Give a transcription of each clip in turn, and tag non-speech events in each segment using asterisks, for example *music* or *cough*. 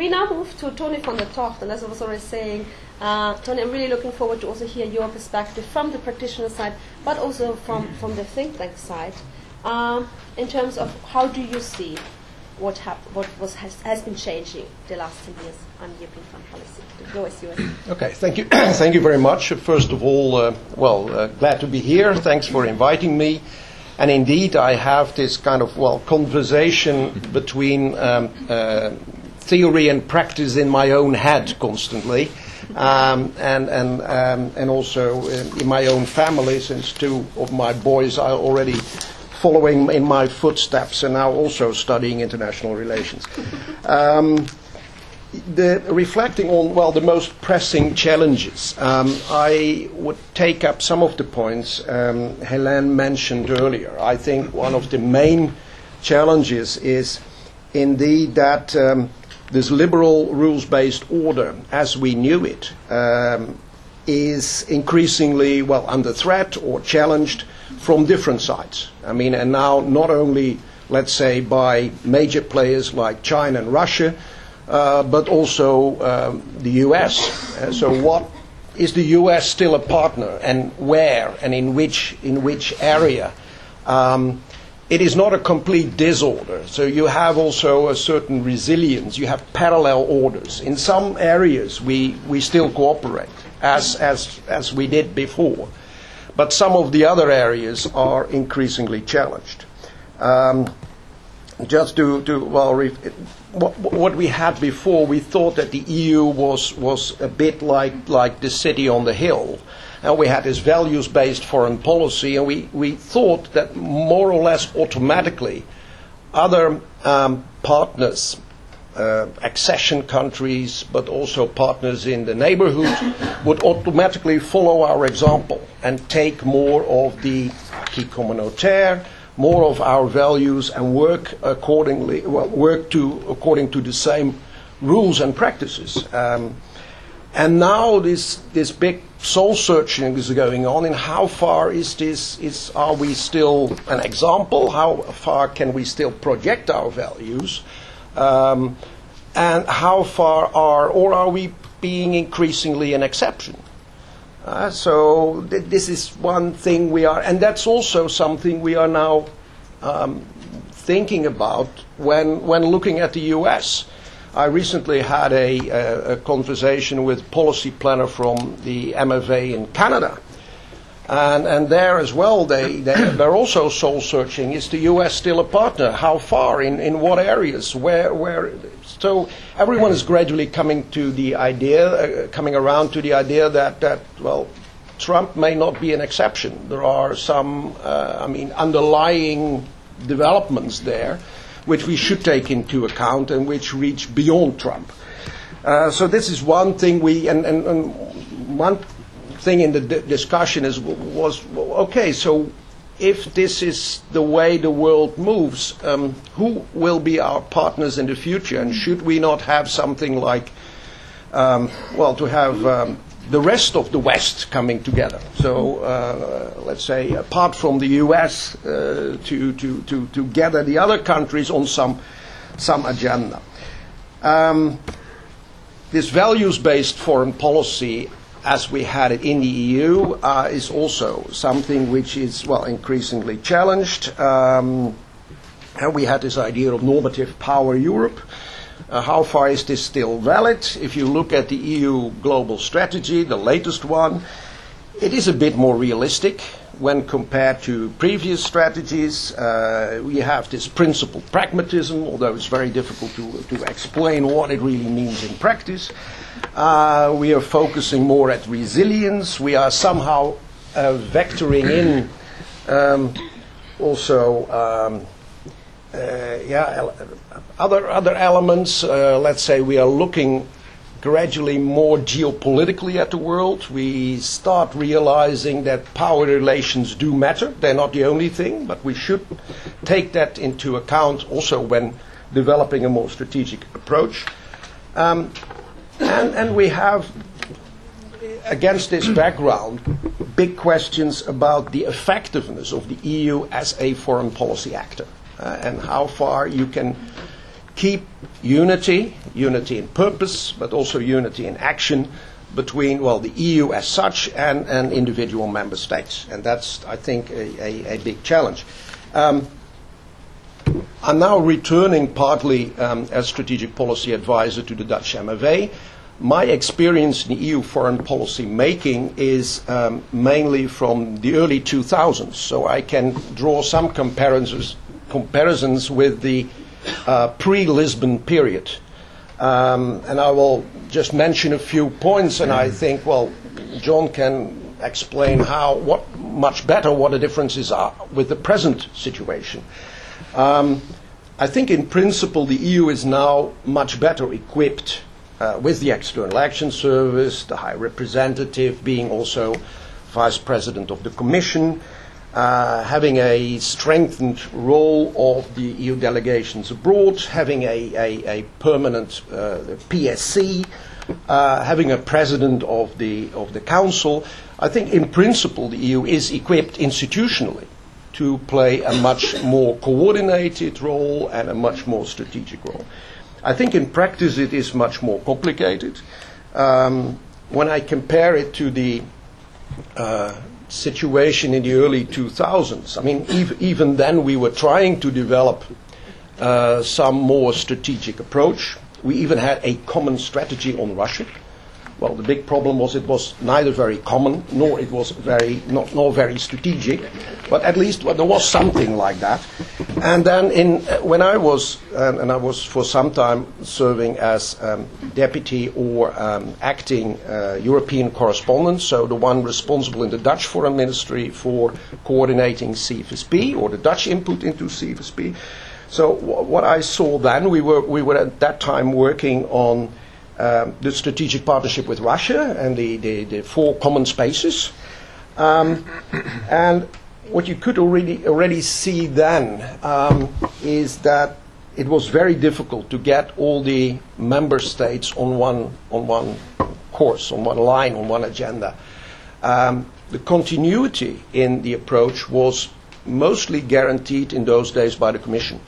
we now move to Tony van der Togt, and as I was already saying, uh, Tony, I'm really looking forward to also hear your perspective from the practitioner side, but also from, from the think tank side, um, in terms of how do you see what, hap- what was, has, has been changing the last 10 years on European foreign policy. The is yours. Okay, thank you. *clears throat* thank you very much. First of all, uh, well, uh, glad to be here. Thanks for inviting me. And indeed, I have this kind of, well, conversation between um, uh, theory and practice in my own head constantly. Um, and, and, um, and also in my own family, since two of my boys are already following in my footsteps and now also studying international relations. Um, the, reflecting on well the most pressing challenges, um, I would take up some of the points um, Helene mentioned earlier. I think one of the main challenges is indeed that um, this liberal rules-based order, as we knew it, um, is increasingly well under threat or challenged from different sides. I mean, and now not only let's say by major players like China and Russia uh, but also um, the US. Uh, so, what is the US still a partner, and where, and in which in which area? Um, it is not a complete disorder. So you have also a certain resilience. You have parallel orders. In some areas, we, we still cooperate as, as, as we did before. But some of the other areas are increasingly challenged. Um, just to, to well, what, what we had before, we thought that the EU was, was a bit like, like the city on the hill. And we had this values based foreign policy, and we, we thought that more or less automatically other um, partners, uh, accession countries, but also partners in the neighborhood, *coughs* would automatically follow our example and take more of the acquis communautaire more of our values and work accordingly, well, work to according to the same rules and practices. Um, and now this this big soul searching is going on. And how far is this? Is are we still an example? How far can we still project our values? Um, and how far are or are we being increasingly an exception? Uh, so th- this is one thing we are, and that's also something we are now um, thinking about when when looking at the U.S. I recently had a, a, conversation with policy planner from the MFA in Canada. And, and there as well, they, they, *coughs* they're also soul searching. Is the U.S. still a partner? How far? In, in what areas? Where, where? So everyone is gradually coming to the idea, uh, coming around to the idea that, that, well, Trump may not be an exception. There are some, uh, I mean, underlying developments there which we should take into account and which reach beyond Trump. Uh, so this is one thing we, and, and, and one thing in the d- discussion is was okay. So if this is the way the world moves, um, who will be our partners in the future, and should we not have something like, um, well, to have um, the rest of the West coming together. So uh, let's say, apart from the U.S., uh, to, to, to, to gather the other countries on some, some agenda. Um, this values-based foreign policy, as we had it in the EU, uh, is also something which is, well, increasingly challenged. Um, and we had this idea of normative power Europe. Uh, how far is this still valid? If you look at the EU global strategy, the latest one, it is a bit more realistic when compared to previous strategies. Uh, we have this principled pragmatism, although it's very difficult to, to explain what it really means in practice. Uh, we are focusing more at resilience. We are somehow uh, vectoring in um, also. Um, yeah, other other elements. Uh, let's say we are looking gradually more geopolitically at the world. We start realizing that power relations do matter. They're not the only thing, but we should take that into account also when developing a more strategic approach. Um, and, and we have, against this background, big questions about the effectiveness of the EU as a foreign policy actor uh, and how far you can keep unity unity in purpose, but also unity in action between, well, the EU as such and, and individual member states. And that's, I think, a, a, a big challenge. Um, I'm now returning partly um, as strategic policy advisor to the Dutch MFA. My experience in EU foreign policy making is um, mainly from the early 2000s, so I can draw some comparisons, comparisons with the uh, pre Lisbon period. Um, and I will just mention a few points, and I think, well, John can explain how, what much better what the differences are with the present situation. Um, I think, in principle, the EU is now much better equipped uh, with the External Action Service, the High Representative being also Vice President of the Commission, uh, having a strengthened role of the EU delegations abroad, having a, a, a permanent uh, PSC, uh, having a president of the, of the Council. I think, in principle, the EU is equipped institutionally to play a much more coordinated role and a much more strategic role. I think in practice it is much more complicated. Um, when I compare it to the uh, situation in the early 2000s, I mean, ev- even then we were trying to develop uh, some more strategic approach. We even had a common strategy on Russia. Well, the big problem was it was neither very common nor it was very not nor very strategic, but at least well, there was something like that. And then, in uh, when I was um, and I was for some time serving as um, deputy or um, acting uh, European correspondent, so the one responsible in the Dutch Foreign Ministry for coordinating CFSP or the Dutch input into CFSP. So w- what I saw then, we were we were at that time working on um, the strategic partnership with Russia and the, the, the four common spaces. Um, and what you could already, already see then um, is that it was very difficult to get all the member states on one, on one course, on one line, on one agenda. Um, the continuity in the approach was mostly guaranteed in those days by the Commission.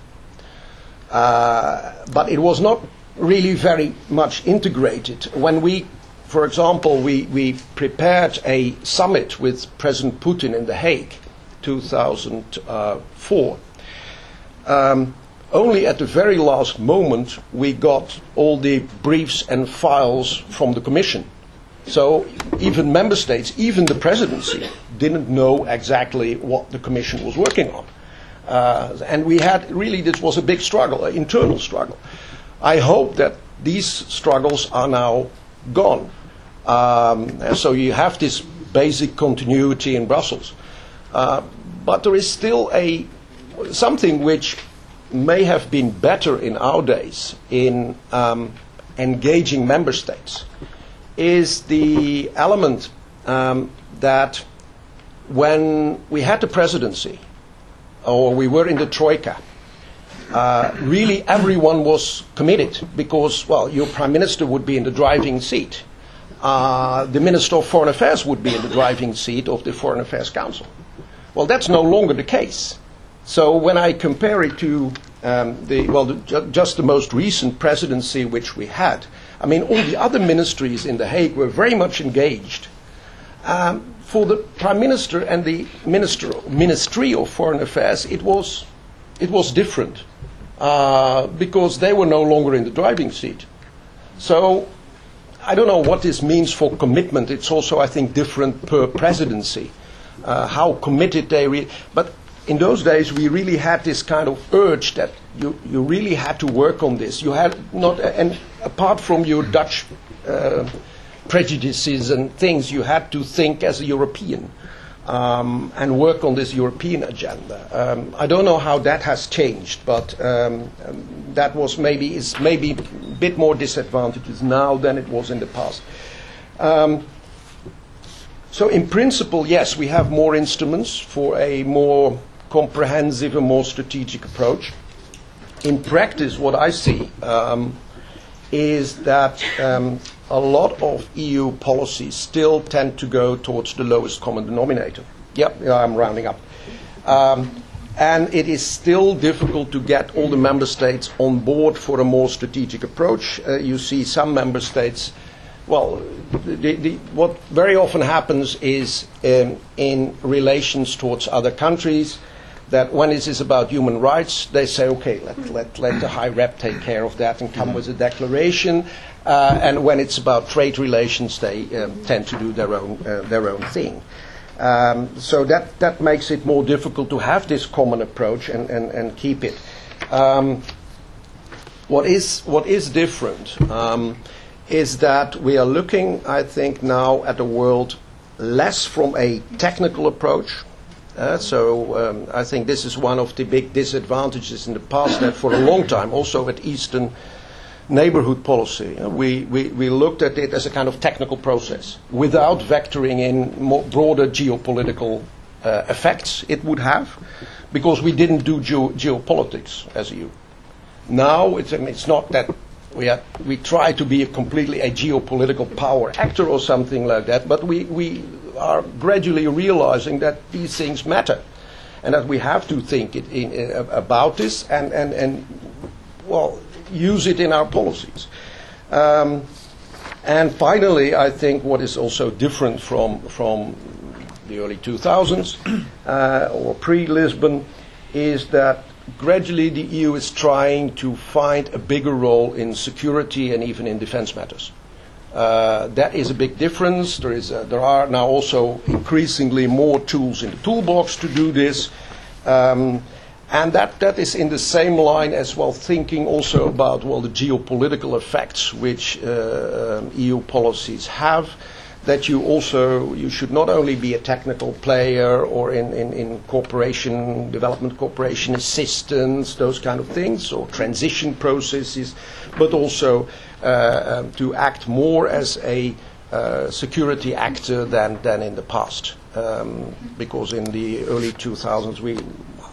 Uh, but it was not really very much integrated. When we, for example, we, we prepared a summit with President Putin in The Hague, 2004, um, only at the very last moment we got all the briefs and files from the Commission. So even member states, even the presidency, didn't know exactly what the Commission was working on. Uh, and we had really, this was a big struggle, an internal struggle. I hope that these struggles are now gone. Um, so you have this basic continuity in Brussels. Uh, but there is still a, something which may have been better in our days in um, engaging member states is the element um, that when we had the presidency or we were in the troika, uh, really everyone was committed because, well, your prime minister would be in the driving seat. Uh, the minister of foreign affairs would be in the driving seat of the foreign affairs council. Well, that's no longer the case. So when I compare it to um, the, well, the, ju- just the most recent presidency which we had, I mean, all the other ministries in The Hague were very much engaged. Um, for the prime minister and the minister, ministry of foreign affairs, it was, it was different uh, because they were no longer in the driving seat. So I don't know what this means for commitment. It's also, I think, different per presidency, uh, how committed they re- But in those days, we really had this kind of urge that you, you really had to work on this. You had not, and apart from your Dutch uh, prejudices and things, you had to think as a European. Um, and work on this European agenda. Um, I don't know how that has changed, but um, um, that was maybe is maybe a bit more disadvantages now than it was in the past. Um, so, in principle, yes, we have more instruments for a more comprehensive and more strategic approach. In practice, what I see um, is that um, a lot of EU policies still tend to go towards the lowest common denominator. Yep, yeah, I'm rounding up. Um, and it is still difficult to get all the member states on board for a more strategic approach. Uh, you see some member states, well, the, the, what very often happens is um, in relations towards other countries that when it is about human rights, they say, okay, let, let, let the high rep take care of that and come with a declaration. Uh, and when it's about trade relations, they um, tend to do their own, uh, their own thing. Um, so that, that makes it more difficult to have this common approach and, and, and keep it. Um, what, is, what is different um, is that we are looking, I think, now at the world less from a technical approach. Uh, so um, I think this is one of the big disadvantages in the past that for a long time, also at Eastern neighborhood policy. Uh, we, we, we looked at it as a kind of technical process without vectoring in more broader geopolitical uh, effects it would have because we didn't do geo- geopolitics as EU. Now it's, I mean, it's not that we, are, we try to be a completely a geopolitical power actor or something like that, but we, we are gradually realizing that these things matter and that we have to think in, uh, about this and, and, and well, use it in our policies. Um, and finally, I think what is also different from, from the early 2000s uh, or pre Lisbon is that gradually the EU is trying to find a bigger role in security and even in defense matters. Uh, that is a big difference. There, is a, there are now also increasingly more tools in the toolbox to do this. Um, and that, that is in the same line as well, thinking also about well the geopolitical effects which uh, um, EU policies have. That you also you should not only be a technical player or in, in, in cooperation, development cooperation assistance, those kind of things, or transition processes, but also uh, um, to act more as a uh, security actor than, than in the past. Um, because in the early 2000s we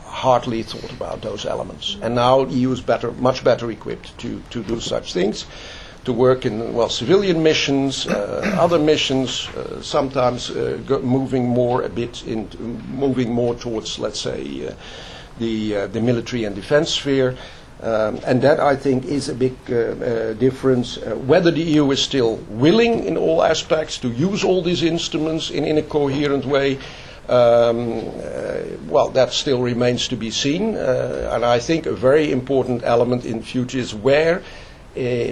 hardly thought about those elements. And now EU is better, much better equipped to, to do such things, to work in, well, civilian missions, uh, other missions, uh, sometimes uh, go, moving more a bit into, moving more towards, let's say, uh, the, uh, the military and defense sphere. Um, and that, I think, is a big uh, uh, difference. Uh, whether the EU is still willing in all aspects to use all these instruments in, in a coherent way, um, uh, well, that still remains to be seen. Uh, and I think a very important element in the future is where, uh,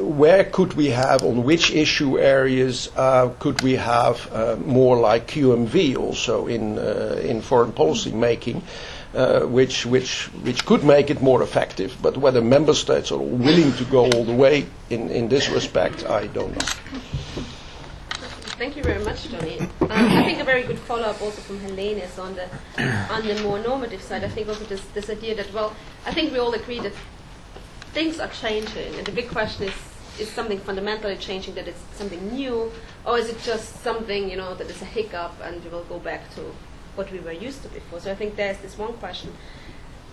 where could we have, on which issue areas could we have more like QMV also in, in foreign policy making, which, which, which could make it more effective. But whether member states are willing to go all the way in, in this respect, I don't know. Thank you very much, Johnny. Um, I think a very good follow-up also from Helene is on the on the more normative side. I think also this, this idea that well, I think we all agree that things are changing, and the big question is: is something fundamentally changing? That it's something new, or is it just something you know that is a hiccup and we will go back to what we were used to before? So I think there's this one question,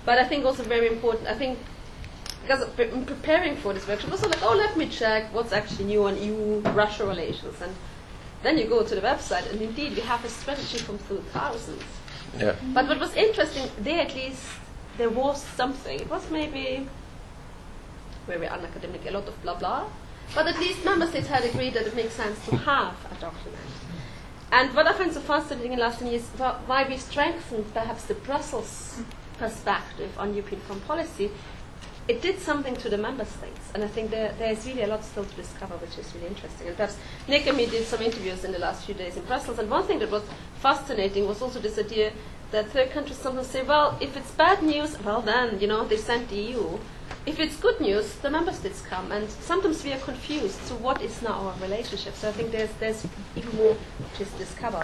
but I think also very important. I think because in preparing for this workshop, also like, oh, let me check what's actually new on EU-Russia relations and then you go to the website, and indeed we have a strategy from 2000. Yeah. But what was interesting, there at least there was something. It was maybe very unacademic, a lot of blah blah. But at least member states had agreed that it makes sense to have a document. And what I find so fascinating in last 10 years, why we strengthened perhaps the Brussels perspective on European foreign policy, it did something to the member states, and I think there, there's really a lot still to discover, which is really interesting. And perhaps Nick and me did some interviews in the last few days in Brussels, and one thing that was fascinating was also this idea that third countries sometimes say, well, if it's bad news, well then, you know, they sent the EU. If it's good news, the member states come, and sometimes we are confused. So what is now our relationship? So I think there's there's even more to discover.